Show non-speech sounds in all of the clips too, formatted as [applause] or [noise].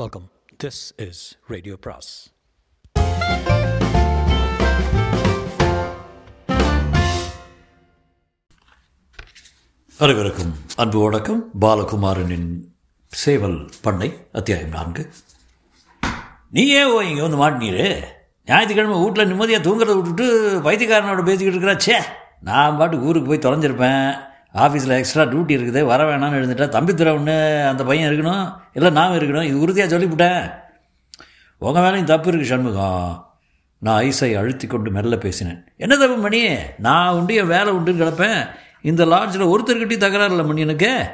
Welcome this is radio பிராஸ் அனைவருக்கும் அன்பு வணக்கம். பாலகுமாரனின் சேவல் பண்ணை அத்தியாயம் நான்கு. நீ ஏன் இங்கே வந்து மாட்டினீரு? ஞாயிற்றுக்கிழமை வீட்டில் நிம்மதியாக தூங்குறத விட்டுட்டு வைத்தியக்காரனோட பேசிக்கிட்டு இருக்கிறாச்சே நான் பாட்டுக்கு ஊருக்கு போய் தொலைஞ்சிருப்பேன். ஆஃபீஸில் எக்ஸ்ட்ரா டியூட்டி இருக்குது வர வேணாம்னு எழுந்துட்டா தம்பி துறை ஒன்று அந்த பையன் இருக்கணும்? இல்லை நாம் இருக்கணும்? இது உறுதியாக சொல்லிவிட்டேன் உங்கள் மேலேயும் தப்பு இருக்குது சண்முகம் நான் ஐஸை அழுத்தி கொண்டு மெல்ல பேசினேன். என்ன தப்பு மணி? நான் உண்டு என் வேலை உண்டுன்னு கிடப்பேன். இந்த லாட்ஜில் ஒருத்தர்கிட்டையும் தகராறு இல்லை மணி எனக்கு?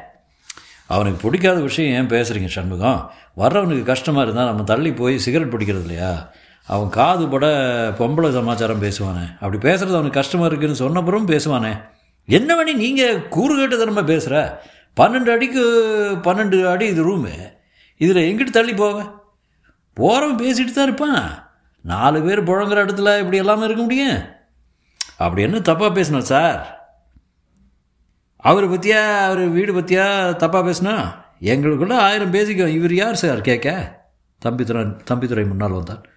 அவனுக்கு பிடிக்காத விஷயம் ஏன் பேசுகிறீங்க சண்முகம் வர்றவனுக்கு கஷ்டமாக இருந்தால் நம்ம தள்ளி போய் சிகரெட் பிடிக்கிறது இல்லையா? அவன் காது பட பொம்பளை சமாச்சாரம் பேசுவானே. அப்படி பேசுகிறது அவனுக்கு கஷ்டமாக இருக்குதுன்னு சொன்னப்புறம் பேசுவானே. என்ன மணி நீங்கள் கூறு கேட்டு பேசுகிற பன்னெண்டு அடிக்கு பன்னெண்டு அடி இது ரூமு இதில் எங்கிட்டு தள்ளி போவேன் போகிறவன் பேசிட்டு தான் இருப்பான். நாலு பேர் புழங்குற இடத்துல இப்படி எல்லாமே இருக்க முடியும்? அப்படி என்ன தப்பாக பேசினோம் சார்? அவரை பற்றியா அவர் வீடு பற்றியா தப்பாக பேசினா? எங்களுக்குள்ள ஆயிரம் பேசிக்கும். இவர் யார் சார்? கேட்க. தம்பித்துறை தம்பித்துறை முன்னால் வந்தார்.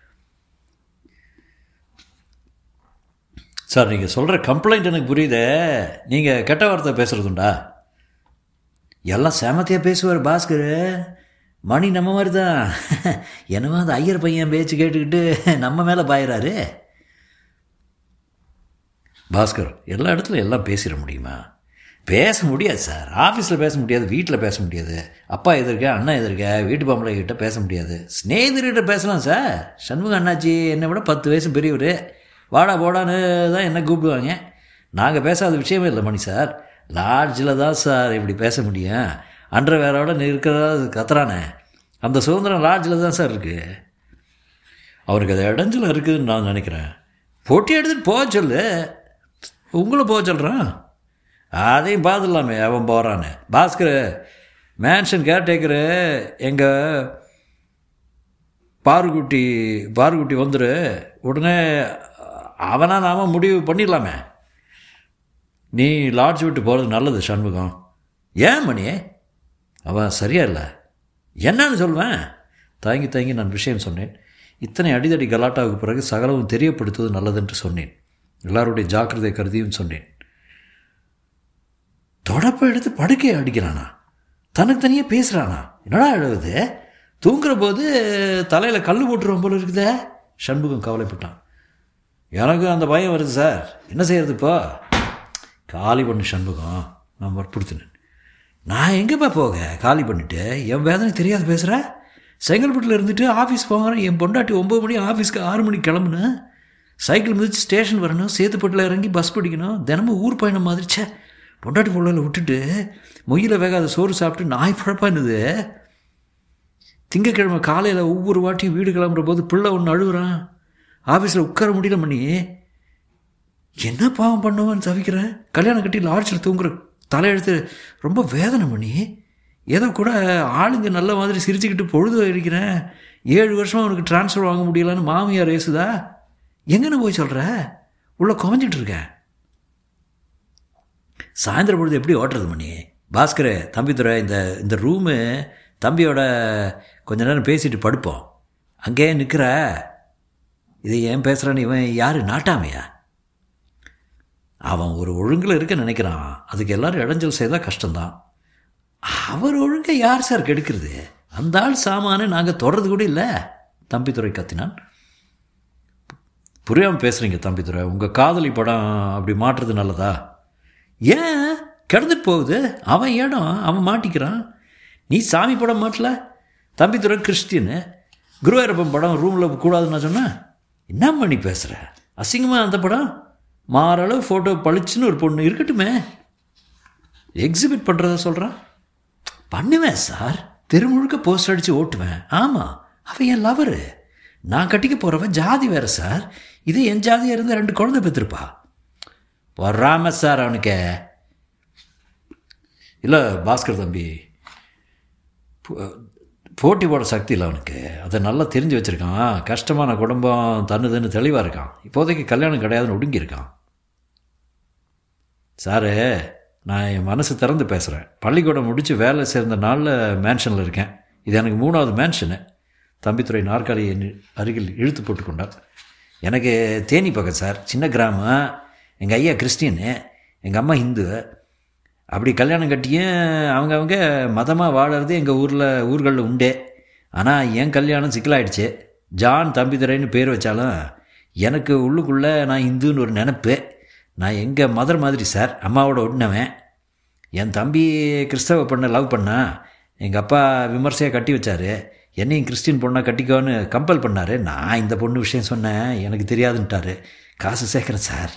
சார் நீங்கள் சொல்கிற கம்ப்ளைண்ட் எனக்கு புரியுதே. நீங்கள் கெட்ட வார்த்தை பேசுகிறதுண்டா எல்லாம் சேமத்தியாக பேசுவார் பாஸ்கர். மணி நம்ம மாதிரி தான் [laughs] என்னவோ அந்த ஐயர் பையன் பேச்சு கேட்டுக்கிட்டு நம்ம மேலே பாயிறாரு. பாஸ்கர் எல்லா இடத்துல எல்லாம் பேசிட முடியுமா? பேச முடியாது சார். ஆஃபீஸில் பேச முடியாது வீட்டில் பேச முடியாது. அப்பா எதிர்க்க அண்ணா எதிர்க்க வீட்டு பொம்பளை கிட்ட பேச முடியாது. ஸ்நேகிதர்கிட்ட பேசலாம் சார். சண்முக அண்ணாச்சி என்னை விட பத்து வயசு பெரியவர். வாடா போடான்னு தான் என்ன கூப்பிடுவாங்க? நாங்கள் பேசாத விஷயமே இல்லை மணி சார். லாட்ஜில் தான் சார் இப்படி பேச முடியும். அன்ற வேறோட இருக்கிறதா கத்துறானே. அந்த சுதந்திரம் லாட்ஜில் தான் சார் இருக்குது அவருக்கு அது இடைஞ்சல இருக்குதுன்னு நான் நினைக்கிறேன். போட்டி எடுத்துகிட்டு போக சொல்லு. உங்களை போக சொல்கிறான் அதையும் பார்த்துடலாமே அவன் போகிறான்னு பாஸ்கர் மேன்ஷன் கேர்டேக்கரு எங்கள் பாருக்குட்டி பாருக்குட்டி வந்துரு. உடனே அவனா நாம் முடிவு பண்ணிடலாமே. நீ லாட்ஜ் விட்டு போகிறது நல்லது சண்முகம். ஏன் மணி? அவன் சரியா இல்லை. என்னன்னு சொல்வேன். தயங்கி தயங்கி நான் விஷயம் சொன்னேன். இத்தனை அடிதடி கலாட்டாவுக்கு பிறகு சகலவும் தெரியப்படுத்துவது நல்லதென்று சொன்னேன். எல்லாருடைய ஜாக்கிரதை கருதியும் சொன்னேன். தொடப்பை எடுத்து படுக்கையை அடிக்கிறானா? தனக்கு தனியாக பேசுகிறானா என்னடா எழுவது தூங்குற போது தலையில் கல் போட்டுருவோம் போல இருக்குதே. சண்முகம் கவலைப்பட்டான். எனக்கு அந்த பயம் வருது சார். என்ன செய்யறது இப்போ? காலி பண்ணு சண்முகம். நான் வற்புறுத்தினேன் நான் எங்கேப்பா போக? காலி பண்ணிட்டு? என் வேதனை தெரியாது பேசுகிறேன் செங்கல்பட்டில் இருந்துட்டு ஆஃபீஸ் போகிறேன் என் பொண்டாட்டி ஒம்பது மணி ஆஃபீஸ்க்கு ஆறு மணிக்கு கிளம்புனேன் சைக்கிள் மிதிச்சு ஸ்டேஷன் வரணும் சேத்துப்பட்டில் இறங்கி பஸ் பிடிக்கணும் தினமும் ஊர் பயணம் மாதிரி சே பொண்டாட்டி பொருளில் விட்டுட்டு மொயில வேகாத சோறு சாப்பிட்டு நாய் பழப்பானுது திங்கக்கிழமை காலையில் ஒவ்வொரு வாட்டியும் வீடு கிளம்புற போது பிள்ளை ஒன்று அழுகுறான். ஆஃபீஸில் உட்கார முடியல மணி. என்ன பாவம் பண்ணுவோன்னு தவிக்கிறேன் கல்யாணம் கட்டி லாட்ஜில் தூங்குற தலையெழுத்து ரொம்ப வேதனை பண்ணி ஏதோ கூட ஆளுங்க நல்ல மாதிரி சிரிச்சுக்கிட்டு பொழுது இருக்கிறேன் ஏழு வருஷமாக அவனுக்கு ட்ரான்ஸ்ஃபர் வாங்க முடியலன்னு மாமியார் ஏசுதா? எங்கன்னு போய் சொல்கிற உள்ளே குறைஞ்சிட்டு இருக்க. சாயந்தரம் பொழுது எப்படி ஓட்டுறது மணி? பாஸ்கர் தம்பித்துறை இந்த இந்த ரூமு தம்பியோட கொஞ்ச நேரம் பேசிட்டு படுப்போம். அங்கேயே நிற்கிற இதை ஏன் பேசுகிறான்னு இவன்? யார்? நாட்டாமையா? அவன் ஒரு ஒழுங்கில் இருக்க நினைக்கிறான். அதுக்கு எல்லாரும் இடைஞ்சல் செய்தால் கஷ்டம்தான். அவர் ஒழுங்கை யார் சார் கெடுக்கிறது? அந்த ஆள் சாமானு நாங்கள் தொடர்றது கூட இல்லை. தம்பித்துறை கத்தினான். புரியாமல் பேசுகிறீங்க தம்பித்துறை உங்கள் காதலி படம் அப்படி மாற்றுறது நல்லதா? ஏன்? கிடந்துட்டு போகுது. அவன் இடம். அவன் மாட்டிக்கிறான். நீ சாமி படம் மாட்டல தம்பித்துறை கிறிஸ்டின்னு. குருவாயிரப்பன் படம் ரூமில் கூடாதுன்னு நான் சொன்னேன். என்ன பண்ணி பேசுகிற அசிங்கமாக அந்த படம்? மாறளவு ஃபோட்டோ பளிச்சுன்னு ஒரு பொண்ணு இருக்கட்டுமே. எக்ஸிபிட் பண்ணுறத சொல்கிறான் பண்ணுவேன் சார். தெருமுழுக்க போஸ்ட் அடித்து ஓட்டுவேன். ஆமாம் அவன் என் லவரு நான் கட்டிக்க போகிறவன் ஜாதி வேறு சார். இது என் ஜாதியாக இருந்து ரெண்டு குழந்தை பெற்றிருப்பா. வராம சார் அவனுக்கு. இல்லை பாஸ்கர் தம்பி. போட்டி போட சக்தி இல்லை அவனுக்கு. அதை நல்லா தெரிஞ்சு வச்சுருக்கான். கஷ்டமான குடும்பம் தன்னுதுன்னு தெளிவாக இருக்கான். இப்போதைக்கு கல்யாணம் கிடையாதுன்னு ஒடுங்கியிருக்கான். சாரு நான் என் மனசு திறந்து பேசுகிறேன் பள்ளிக்கூடம் முடித்து வேலை சேர்ந்த நாளில் மேன்ஷனில் இருக்கேன். இது எனக்கு மூணாவது மேன்ஷனு தம்பித்துறை நாற்காலி அருகில் இழுத்து போட்டுக்கொண்டார் எனக்கு தேனி பக்கம் சார். சின்ன கிராமம். எங்கள் ஐயா கிறிஸ்டின்னு எங்கள் அம்மா இந்து அப்படி கல்யாணம் கட்டியும் அவங்கவங்க மதமாக வாழறது எங்கள் ஊரில் ஊர்களில் உண்டே. ஆனால் என் கல்யாணம் சிக்கலாயிடுச்சு. ஜான் தம்பிதுரைன்னு பேர் வச்சாலும் எனக்கு உள்ளுக்குள்ளே நான் இந்துன்னு ஒரு நினப்பு. நான் எங்கள் மதர் மாதிரி சார் அம்மாவோட ஒட்டினவன். என் தம்பி கிறிஸ்தவ பொண்ணை லவ் பண்ணா எங்கள் அப்பா விமர்சையாக கட்டி வச்சார். என்னையும் கிறிஸ்டின் பொண்ணை கட்டிக்கோன்னு கம்பல் பண்ணார். நான் இந்த பொண்ணு விஷயம் சொன்னேன் எனக்கு தெரியாதுன்ட்டாரு. காசு சேர்க்குறேன் சார்.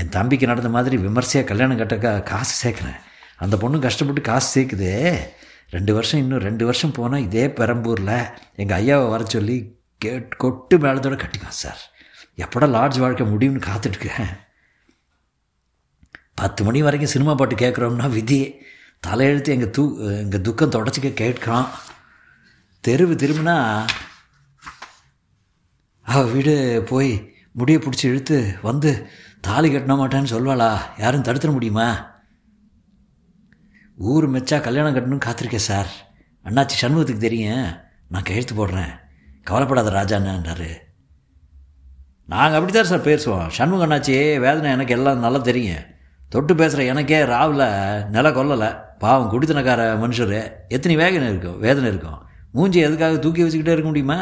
என் தம்பிக்கு நடந்த மாதிரி விமர்சையாக கல்யாணம் கட்டக்கா காசு சேர்க்குறேன். அந்த பொண்ணு கஷ்டப்பட்டு காசு சேர்க்குது. ரெண்டு வருஷம் இன்னும் ரெண்டு வருஷம் போனால் இதே பெரம்பூரில் எங்கள் ஐயாவை வர சொல்லி கேட் கொட்டு மேலத்தோடு கட்டிக்குவேன் சார். எப்படா லாட்ஜ் வாழ்க்கை முடியும்னு காத்துட்ருக்கேன் பத்து மணி வரைக்கும் சினிமா பாட்டு கேட்குறோம்னா விதி. தலையெழுத்து எங்கள் தூ எங்கள் துக்கம் தொடச்சிக்க கேட்குறோம் தெருவு திரும்பினா அவ வீடு போய் முடியை பிடிச்சி இழுத்து வந்து தாலி கட்டின மாட்டேன்னு சொல்வாளா? யாரும் தடுத்துட முடியுமா? ஊர் மெச்சா கல்யாணம் கட்டணும்னு காத்திருக்கேன் சார். அண்ணாச்சி சண்முகத்துக்கு தெரியும். நான் கையெழுத்து போடுறேன். கவலைப்படாத ராஜான்னான்றாரு நாங்கள் அப்படி தான் சார் பேசுவோம். சண்முக அண்ணாச்சி வேதனை எனக்கு எல்லாம் நல்லா தெரியும். தொட்டு பேசுகிற எனக்கே ராவில் நில கொல்லலை. பாவம் குடித்தனக்கார மனுஷர். எத்தனை வேகனை இருக்கும் வேதனை இருக்கும். மூஞ்சி எதுக்காக தூக்கி வச்சுக்கிட்டே இருக்க முடியுமா?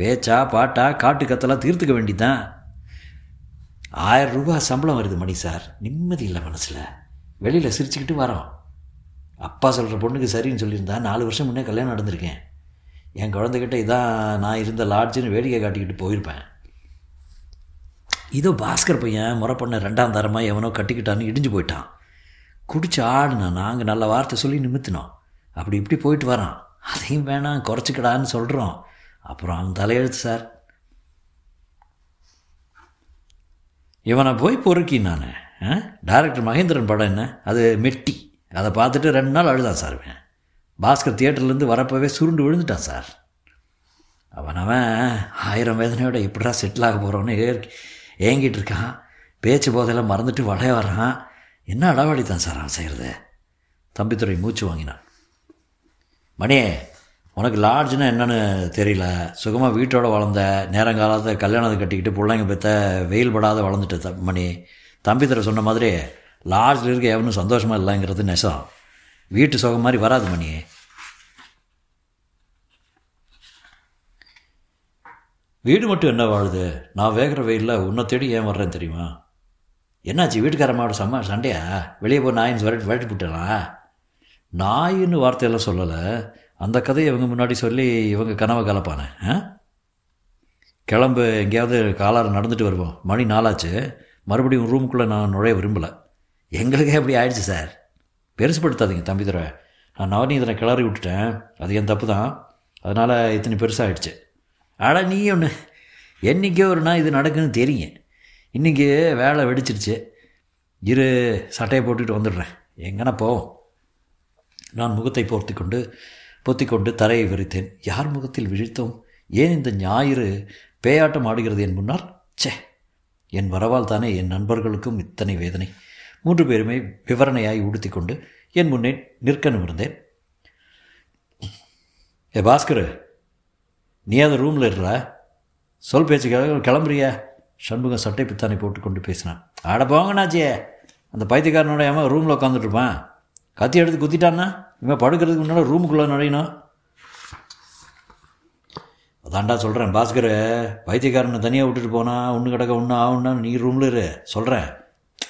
பேச்சா பாட்டா காட்டு கத்தெல்லாம் தீர்த்துக்க வேண்டிதான் ஆயிரம் ரூபாய் சம்பளம் வருது மணி சார். நிம்மதி இல்லை மனசில். வெளியில் சிரிச்சுக்கிட்டு வரோம். அப்பா சொல்கிற பொண்ணுக்கு சரின்னு சொல்லியிருந்தா நாலு வருஷம் முன்னே கல்யாணம் நடந்திருக்கேன். என் குழந்தைகிட்ட இதான் நான் இருந்த லாட்ஜுன்னு வேடிக்கை காட்டிக்கிட்டு போயிருப்பேன். இதோ பாஸ்கர் பையன் முறை பண்ண ரெண்டாம் தரமாக எவனோ கட்டிக்கிட்டான்னு இடிஞ்சு போயிட்டான். குடிச்சு ஆடுனா நாங்கள் நல்ல வார்த்தை சொல்லி நிமித்தினோம். அப்படி இப்படி போயிட்டு வரான். அதையும் வேணாம் குறைச்சிக்கடான்னு சொல்கிறோம் அப்புறம் அவன் தலையெழுத்து சார். இவனை போய் பொறுக்கி நான். டேரக்டர் மகேந்திரன் படம் என்ன? அது மெட்டி. அதை பார்த்துட்டு ரெண்டு நாள் அழுதான் சார் இவன். பாஸ்கர் தியேட்டர்லேருந்து வரப்போவே சுருண்டு விழுந்துட்டான் சார். அவன் அவன் ஆயிரம் வேதனையோட எப்படிடா செட்டில் ஆக போகிறோன்னு ஏங்கிட்டு இருக்கான். பேச்சு போதெல்லாம் மறந்துட்டு வளைய வர்றான். என்ன அடவாடி தான் சார் அவன் செய்கிறது தம்பித்துறை மூச்சு வாங்கினான். மணியே உனக்கு லாட்ஜ்னா என்னன்னு தெரியல. சுகமாக வீட்டோட வளர்ந்த நேரங்காலத்தை கல்யாணத்தை கட்டிக்கிட்டு பிள்ளைங்க பெற்ற வெயில் படாத வளர்ந்துட்டு த மணி. தர சொன்ன மாதிரி லாட்ஜில் இருக்க எவனும் சந்தோஷமாக இல்லைங்கிறது நெசம். வீட்டு சுகம் மாதிரி வராது மணி. வீடு மட்டும் என்ன வாழுது? நான் வேகிற வெயிலில் உன்னை தேடி ஏன் வர்றேன் தெரியுமா? என்னாச்சு வீட்டுக்காரம்மாவோட சம்மா சண்டையா? வெளியே போய் நாயின்னு வரட்டு விரட்டி விட்டேனா நாயின்னு வார்த்தையெல்லாம் சொல்லலை. அந்த கதையை இவங்க முன்னாடி சொல்லி இவங்க கனவை கலப்பானே ஆ? கிளம்பு எங்கேயாவது காலாறு நடந்துட்டு வருவோம். மணி நாளாச்சு மறுபடியும் ரூமுக்குள்ளே நான் நுழைய விரும்பலை. எங்களுக்கே அப்படி ஆயிடுச்சு சார். பெருசுப்படுத்தாதீங்க தம்பிதுரை நான் நவநீதனை கிளறி விட்டுட்டேன். அது என் தப்பு தான் அதனால் இத்தனை பெருசாகிடுச்சு ஆனால் நீ ஒன்று என்றைக்கே ஒரு நாள் இது நடக்குன்னு தெரியும். இன்றைக்கி வேலை வெடிச்சிருச்சு. இரு சட்டையை போட்டுக்கிட்டு வந்துடுறேன். எங்கன்னா போவோம். நான் முகத்தை போர்த்தி கொண்டு பொத்திக்கொண்டு தரையை விரித்தேன். யார் முகத்தில் விழித்தோம்? ஏன் இந்த ஞாயிறு பேயாட்டம் ஆடுகிறது என் முன்னால்? ச்சே! என் வரவால் தானே என் நண்பர்களுக்கும் இத்தனை வேதனை. மூன்று பேருமே விவரணையாய் உடுத்தி கொண்டு என் முன்னே நிற்க நிமிர்ந்தேன். ஏ பாஸ்கர் நீ அந்த ரூமில் இருற சொல் பேச்சுக்காக கிளம்புறியா? சண்முகம் சட்டை பித்தானை போட்டுக்கொண்டு பேசினான். ஆட போங்கண்ணாச்சியே! அந்த பைத்தியக்காரனோட ஏமா ரூமில் உட்காந்துட்டு இருப்பான். கத்தி எடுத்து குத்திட்டான்னா? இவன் படுக்கிறதுக்கு முன்னால் ரூமுக்குள்ளே நுழையணும். அதான்டா சொல்கிறேன் பாஸ்கர். பைத்தியக்காரனை தனியாக விட்டுட்டு போனா ஒன்று கிடக்க ஒன்று ஆகுன்னா நீ ரூமில் இரு. சொல்கிறேன்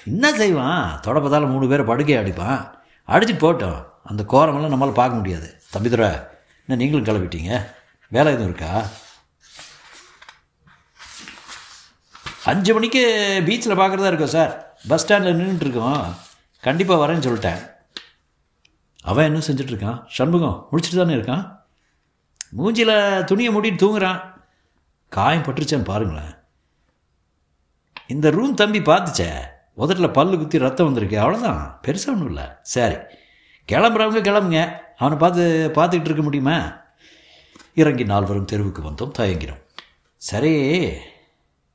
என்ன செய்வான்? தொடப்பதால் மூணு பேரை படுக்கையை அடிப்பான். அடிச்சுட்டு போட்டோம். அந்த கோரமெல்லாம் நம்மளால் பார்க்க முடியாது. தம்பிதுரை என்ன நீங்களும் கிளப்பிட்டீங்க வேலை எதுவும் இருக்கா? அஞ்சு மணிக்கு பீச்சில் பார்க்குறதா இருக்கோம் சார். பஸ் ஸ்டாண்டில் நின்றுட்டுருக்கோம் கண்டிப்பாக வரேன்னு சொல்லிட்டேன். அவன் என்ன செஞ்சிட்ருக்கான்? சண்முகம் முடிச்சுட்டு தானே இருக்கான்? மூஞ்சியில் துணியை மூடிட்டு தூங்குறான். காயம் பட்டுருச்சான்னு பாருங்களேன். இந்த ரூம் தம்பி பார்த்துச்சே உதட்டில் பல்லு குத்தி ரத்தம் வந்திருக்கு அவ்வளோதான் பெருசாக ஒன்றும் இல்லை. சரி கிளம்புறவங்க கிளம்புங்க. அவனை பார்த்து பார்த்துக்கிட்டு இருக்க முடியுமா? இறங்கி நால்வரும் தெருவுக்கு வந்தோம் தயங்கிறோம் சரி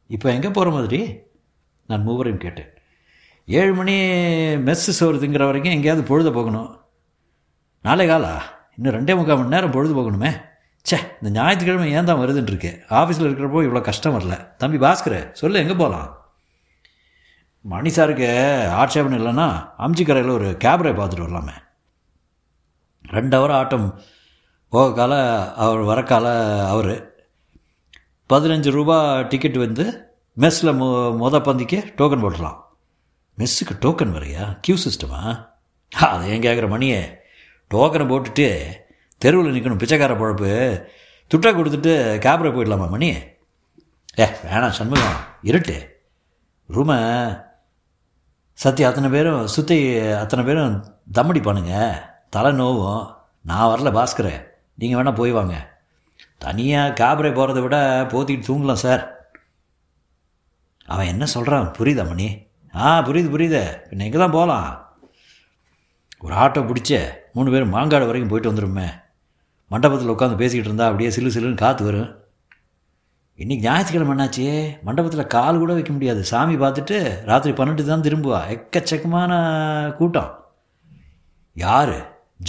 இப்போ எங்கே போகிற மாதிரி? நான் மூவரையும் கேட்டேன். ஏழு மணி மெஸ்ஸு சோறுதுங்கிற வரைக்கும் எங்கேயாவது பொழுத போகணும். நாளை காலா? இன்னும் ரெண்டே முக்கால் மணி நேரம் பொழுது போகணுமே. சே இந்த ஞாயிற்றுக்கிழமை ஏன் தான் வருதுன்னு இருக்கு ஆஃபீஸில் இருக்கிறப்போ இவ்வளோ கஷ்டம் வரல. தம்பி பாஸ்கர் சொல்லு எங்கே போகலாம் மணி சாருக்கு ஆட்சேபம் இல்லைன்னா அம்ஜிக்கரையில் ஒரு கேபரை பார்த்துட்டு வரலாமே. ரெண்டு ஹவர் ஆட்டம். போக கால அவர் வர கால அவர். பதினஞ்சு ரூபா டிக்கெட் வந்து மெஸ்ஸில் மொ மொத பந்திக்கு டோக்கன் போட்டுடலாம். மெஸ்ஸுக்கு டோக்கன் வரையா? கியூ சிஸ்டமா அதை ஏன் கேட்குற மணியே? டோக்கனை போட்டுட்டு தெருவில் நிற்கணும் பிச்சைக்கார பழப்பு. துட்டா கொடுத்துட்டு கேபரை போயிடலாமா மணி? ஏ வேணாம் சண்முகம் இருட்டு. ரூமை சத்தி அத்தனை பேரும் சுற்றி அத்தனை பேரும் தம்மடிப்பானுங்க. தலை நோவும். நான் வரல பாஸ்கர். நீங்கள் வேணால் போய் வாங்க. தனியாக காபரை போகிறத விட போத்திக்கிட்டு தூங்கலாம் சார். அவன் என்ன சொல்கிறான் புரியுதா மணி? ஆ புரியுது புரியுது. பின்ன எங்கே தான் போகலாம் ஒரு ஆட்டோ பிடிச்ச மூணு பேரும் மாங்காடு வரைக்கும் போயிட்டு வந்துடுமே மண்டபத்தில் உட்காந்து பேசிக்கிட்டு இருந்தா அப்படியே சிலு சிலுன்னு காற்று வரும். இன்றைக்கி ஞாயிற்றுக்கிழமை என்னாச்சு? மண்டபத்தில் கால் கூட வைக்க முடியாது. சாமி பார்த்துட்டு ராத்திரி பன்னெண்டு தான் திரும்புவா. எக்கச்சக்கமான கூட்டம். யார்?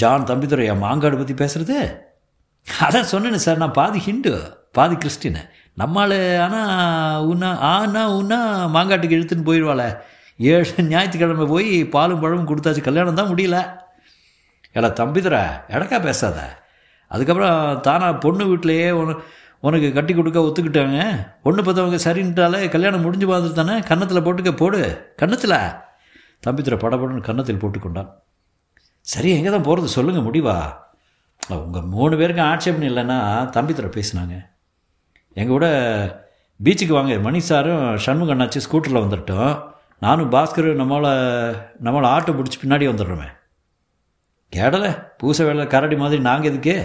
ஜான் தம்பித்துறையா மாங்காடு பற்றி பேசுகிறது அதான் சொன்னேன்னு சார் நான் பாதி ஹிண்டு பாதி கிறிஸ்டின் நம்மால் ஆனால் உன்னா ஆனா உன்னா மாங்காட்டுக்கு இழுத்துன்னு போயிடுவாளே. ஏழு ஞாயிற்றுக்கிழமை போய் பாலும் பழமும் கொடுத்தாச்சு. கல்யாணம் தான் முடியல. ஏடா தம்பிதுரை எடக்கா பேசாத. அதுக்கப்புறம் தானாக பொண்ணு வீட்டிலையே உன உனக்கு கட்டி கொடுக்க ஒத்துக்கிட்டாங்க. பொண்ணு பார்த்தவங்க சரின்ட்டாலே கல்யாணம் முடிஞ்சு பார்த்துட்டு தானே கன்னத்தில் போட்டுக்க போடு. கன்னத்தில். தம்பித்துறை படபடன்னு கன்னத்தில் போட்டுக்கொண்டான். சரி எங்கே தான் போகிறது சொல்லுங்கள் முடிவா? உங்கள் மூணு பேருக்கும் ஆட்சேபம் இல்லைன்னா தம்பித்துறை பேசினாங்க. எங்கள் கூட பீச்சுக்கு வாங்க. மணி சாரும் சண்முகண்ணாச்சி ஸ்கூட்டரில் வந்துட்டோம். நானும் பாஸ்கரும் நம்மளை நம்மளை ஆட்டோ பிடிச்சி பின்னாடி வந்துடுறோமே. கேடலை? பூசை வேலை கரடி மாதிரி நாங்கள் எதுக்கு?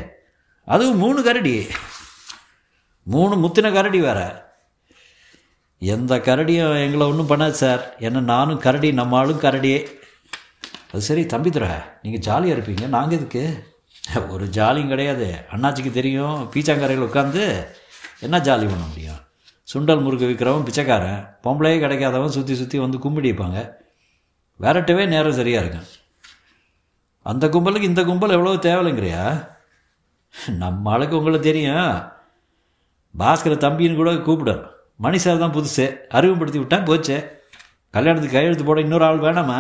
அதுவும் மூணு கரடி. மூணு முத்தின கரடி வேற. எந்த கரடியும் எங்களை ஒன்றும் பண்ணாது சார். ஏன்னா நானும் கரடி நம்ம ஆளும் கரடியே. அது சரி தம்பி தம்பித்துறை நீங்கள் ஜாலியாக இருப்பீங்க. நாங்கள் எதுக்கு? ஒரு ஜாலியும் கிடையாது. அண்ணாச்சிக்கு தெரியும். பீச்சாங்கரையில் உட்காந்து என்ன ஜாலி பண்ண முடியும்? சுண்டல் முறுக்கு விற்கிறவன் பிச்சைக்காரன். பொம்பளையே கிடைக்காதவன் சுற்றி சுற்றி வந்து கும்பிடிப்பாங்க விரட்டவே நேரம் சரியாக இருக்கும். அந்த கும்பலுக்கு இந்த கும்பல் எவ்வளோ தேவையில்லைங்கிறியா நம்ம ஆளுக்கு உங்களுக்கு தெரியும். பாஸ்கர தம்பின்னு கூட கூப்பிடும் மணி சார் தான் புதுசு. அறிவுப்படுத்தி விட்டான் போச்சு. கல்யாணத்துக்கு கையெழுத்து போட இன்னொரு ஆள் வேணாமா?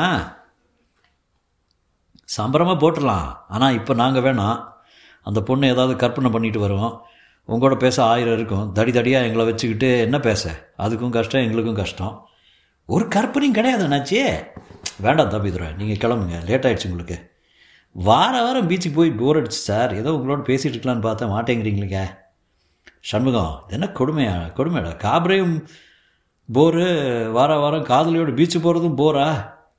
சம்பரமாக போட்டுடலாம். ஆனால் இப்போ நாங்கள் வேணாம். அந்த பொண்ணு ஏதாவது கற்பனை பண்ணிட்டு வருவோம். உங்களோட பேச ஆயிரம் இருக்கும். தடி தடியாக எங்களை வச்சுக்கிட்டு என்ன பேச? அதுக்கும் கஷ்டம் எங்களுக்கும் கஷ்டம். ஒரு கற்பனையும் கிடையாது அண்ணாச்சி வேண்டாம் தம்பிதுரை நீங்கள் கிளம்புங்க. லேட் ஆகிடுச்சு உங்களுக்கு. வார வாரம் பீச்சுக்கு போய் போர் அடிச்சு சார் ஏதோ உங்களோட பேசிகிட்டு இருக்கலான்னு பார்த்தா மாட்டேங்கிறீங்களேங்க சண்முகம் இது என்ன கொடுமையா கொடுமையாடா. காபரையும் போரு வார வாரம் காதலியோட பீச்சு போகிறதும் போரா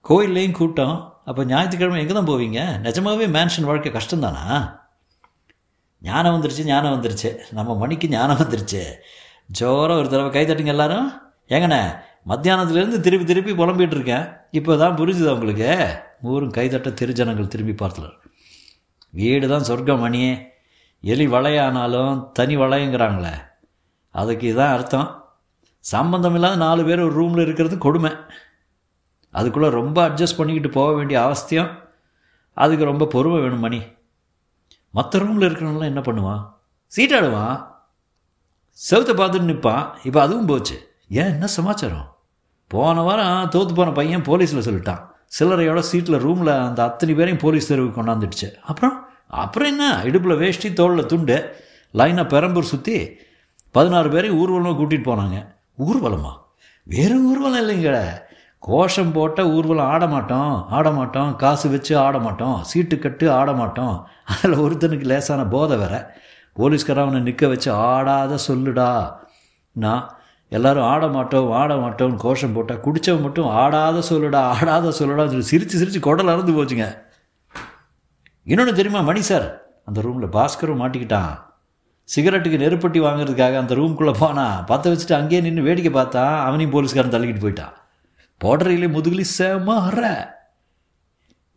கோயில்லையும் கூட்டம். அப்போ ஞாயிற்றுக்கிழமை எங்கே தான் போவீங்க? நிஜமாகவே மேன்ஷன் வாழ்க்கை கஷ்டம்தானா? ஞானம் வந்துருச்சு ஞானம் வந்துருச்சு. நம்ம மணிக்கு ஞானம் வந்துருச்சு. ஜோராக ஒரு தடவை கை தட்டுங்க எல்லாரும். ஏங்கண்ணே மத்தியானத்துலேருந்து திருப்பி திருப்பி புலம்பிகிட்டு இருக்கேன் இப்போ தான் புரிஞ்சுது உங்களுக்கு? ஊரும் கைதட்ட திருஜனங்கள் திரும்பி பார்த்தனர் வீடு தான் சொர்க்கம் மணியே எலி வளையானாலும் தனி வளையங்கிறாங்களே அதுக்கு இதான் அர்த்தம். சம்பந்தம் இல்லாத நாலு பேர் ஒரு ரூமில் இருக்கிறது கொடுமை. அதுக்குள்ளே ரொம்ப அட்ஜஸ்ட் பண்ணிக்கிட்டு போக வேண்டிய அவசியம். அதுக்கு ரொம்ப பொறுமை வேணும் மணி. மற்ற ரூமில் இருக்கிறவங்களாம் என்ன பண்ணுவான்? சீட்டாடுவான். செவத்தை பார்த்துட்டு நிற்பான் இப்போ அதுவும் போச்சு. ஏன்? என்ன சமாச்சாரம்? போன வாரம் தோத்து போன பையன் போலீஸில் சொல்லிட்டான். சில்லறையோட சீட்டில் ரூமில் அந்த அத்தனை பேரையும் போலீஸ் தெருவுக்கு கொண்டாந்துடுச்சு. அப்புறம்? அப்புறம் என்ன? இடுப்பில் வேஷ்டி தோளில் துண்டு. லைனாக பெரம்பூர் சுற்றி பதினாறு பேரையும் ஊர்வலமாக கூட்டிகிட்டு போனாங்க. ஊர்வலமா? வேறு ஊர்வலம் இல்லைங்க. கோஷம் போட்ட ஊர்வலம் ஆட மாட்டோம் ஆட மாட்டோம். காசு வச்சு ஆட மாட்டோம் சீட்டு கட்டு ஆட மாட்டோம். அதில் ஒருத்தனுக்கு லேசான போதை வேற. போலீஸ்காரவனை நிற்க வச்சு ஆடாத சொல்லுடா. நான் எல்லாரும் ஆட மாட்டோம் ஆட மாட்டோம்னு கோஷம் போட்டால் குடித்தவன் மட்டும் ஆடாத சொல்லடா ஆடாத சொல்லடா சொல்லி சிரித்து சிரித்து குடல் அறந்து போச்சுங்க. இன்னொன்று தெரியுமா மணி சார் அந்த ரூமில் பாஸ்கரும் மாட்டிக்கிட்டான். சிகரெட்டுக்கு நெருப்பட்டி வாங்குறதுக்காக அந்த ரூம்குள்ளே போனான் பற்ற வச்சுட்டு அங்கேயே நின்று வேடிக்கை பார்த்தான் அவனையும் போலீஸ்காரன் தள்ளிக்கிட்டு போயிட்டான். போடுறையிலே முதுகுலி செமற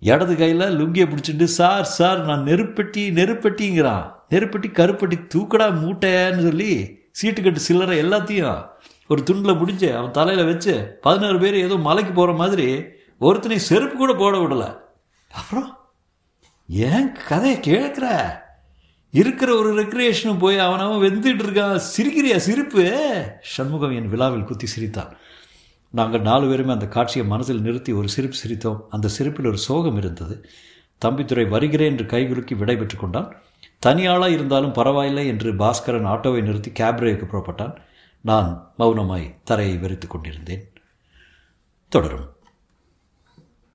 இடது கையில் லுங்கியை பிடிச்சிட்டு சார் சார் நான் நெருப்பட்டி நெருப்பட்டிங்கிறான். நெருப்பட்டி கருப்பட்டி தூக்கடா மூட்டைன்னு சொல்லி சீட்டு கட்டு சில்லறை எல்லாத்தையும் ஒரு துண்டில் பிடிச்சி அவன் தலையில் வச்சு பதினாறு பேர் ஏதோ மலைக்கு போகிற மாதிரி ஒருத்தனை செருப்பு கூட போட விடலை. அப்புறம் ஏன் கதையை கேட்குற? இருக்கிற ஒரு ரெக்ரியேஷனும் போய் அவன் அவன் வெந்துட்டு இருக்கான். சிரிக்கிறியா சிரிப்பு? சண்முகம் என் விழாவில் குத்தி சிரித்தான். நாங்கள் நாலு பேருமே அந்த காட்சியை மனதில் நிறுத்தி ஒரு சிரிப்பு சிரித்தோம். அந்த சிரிப்பில் ஒரு சோகம் இருந்தது. தம்பித்துறை வருகிறேன் என்று கைகுலுக்கி விடை பெற்றுக் கொண்டான். தனியாளாக இருந்தாலும் பரவாயில்லை என்று பாஸ்கரன் ஆட்டோவை நிறுத்தி கேப்ரேக்கு புறப்பட்டான். நான் மௌனமாய் தரையை வெறித்து கொண்டிருந்தேன். தொடரும்.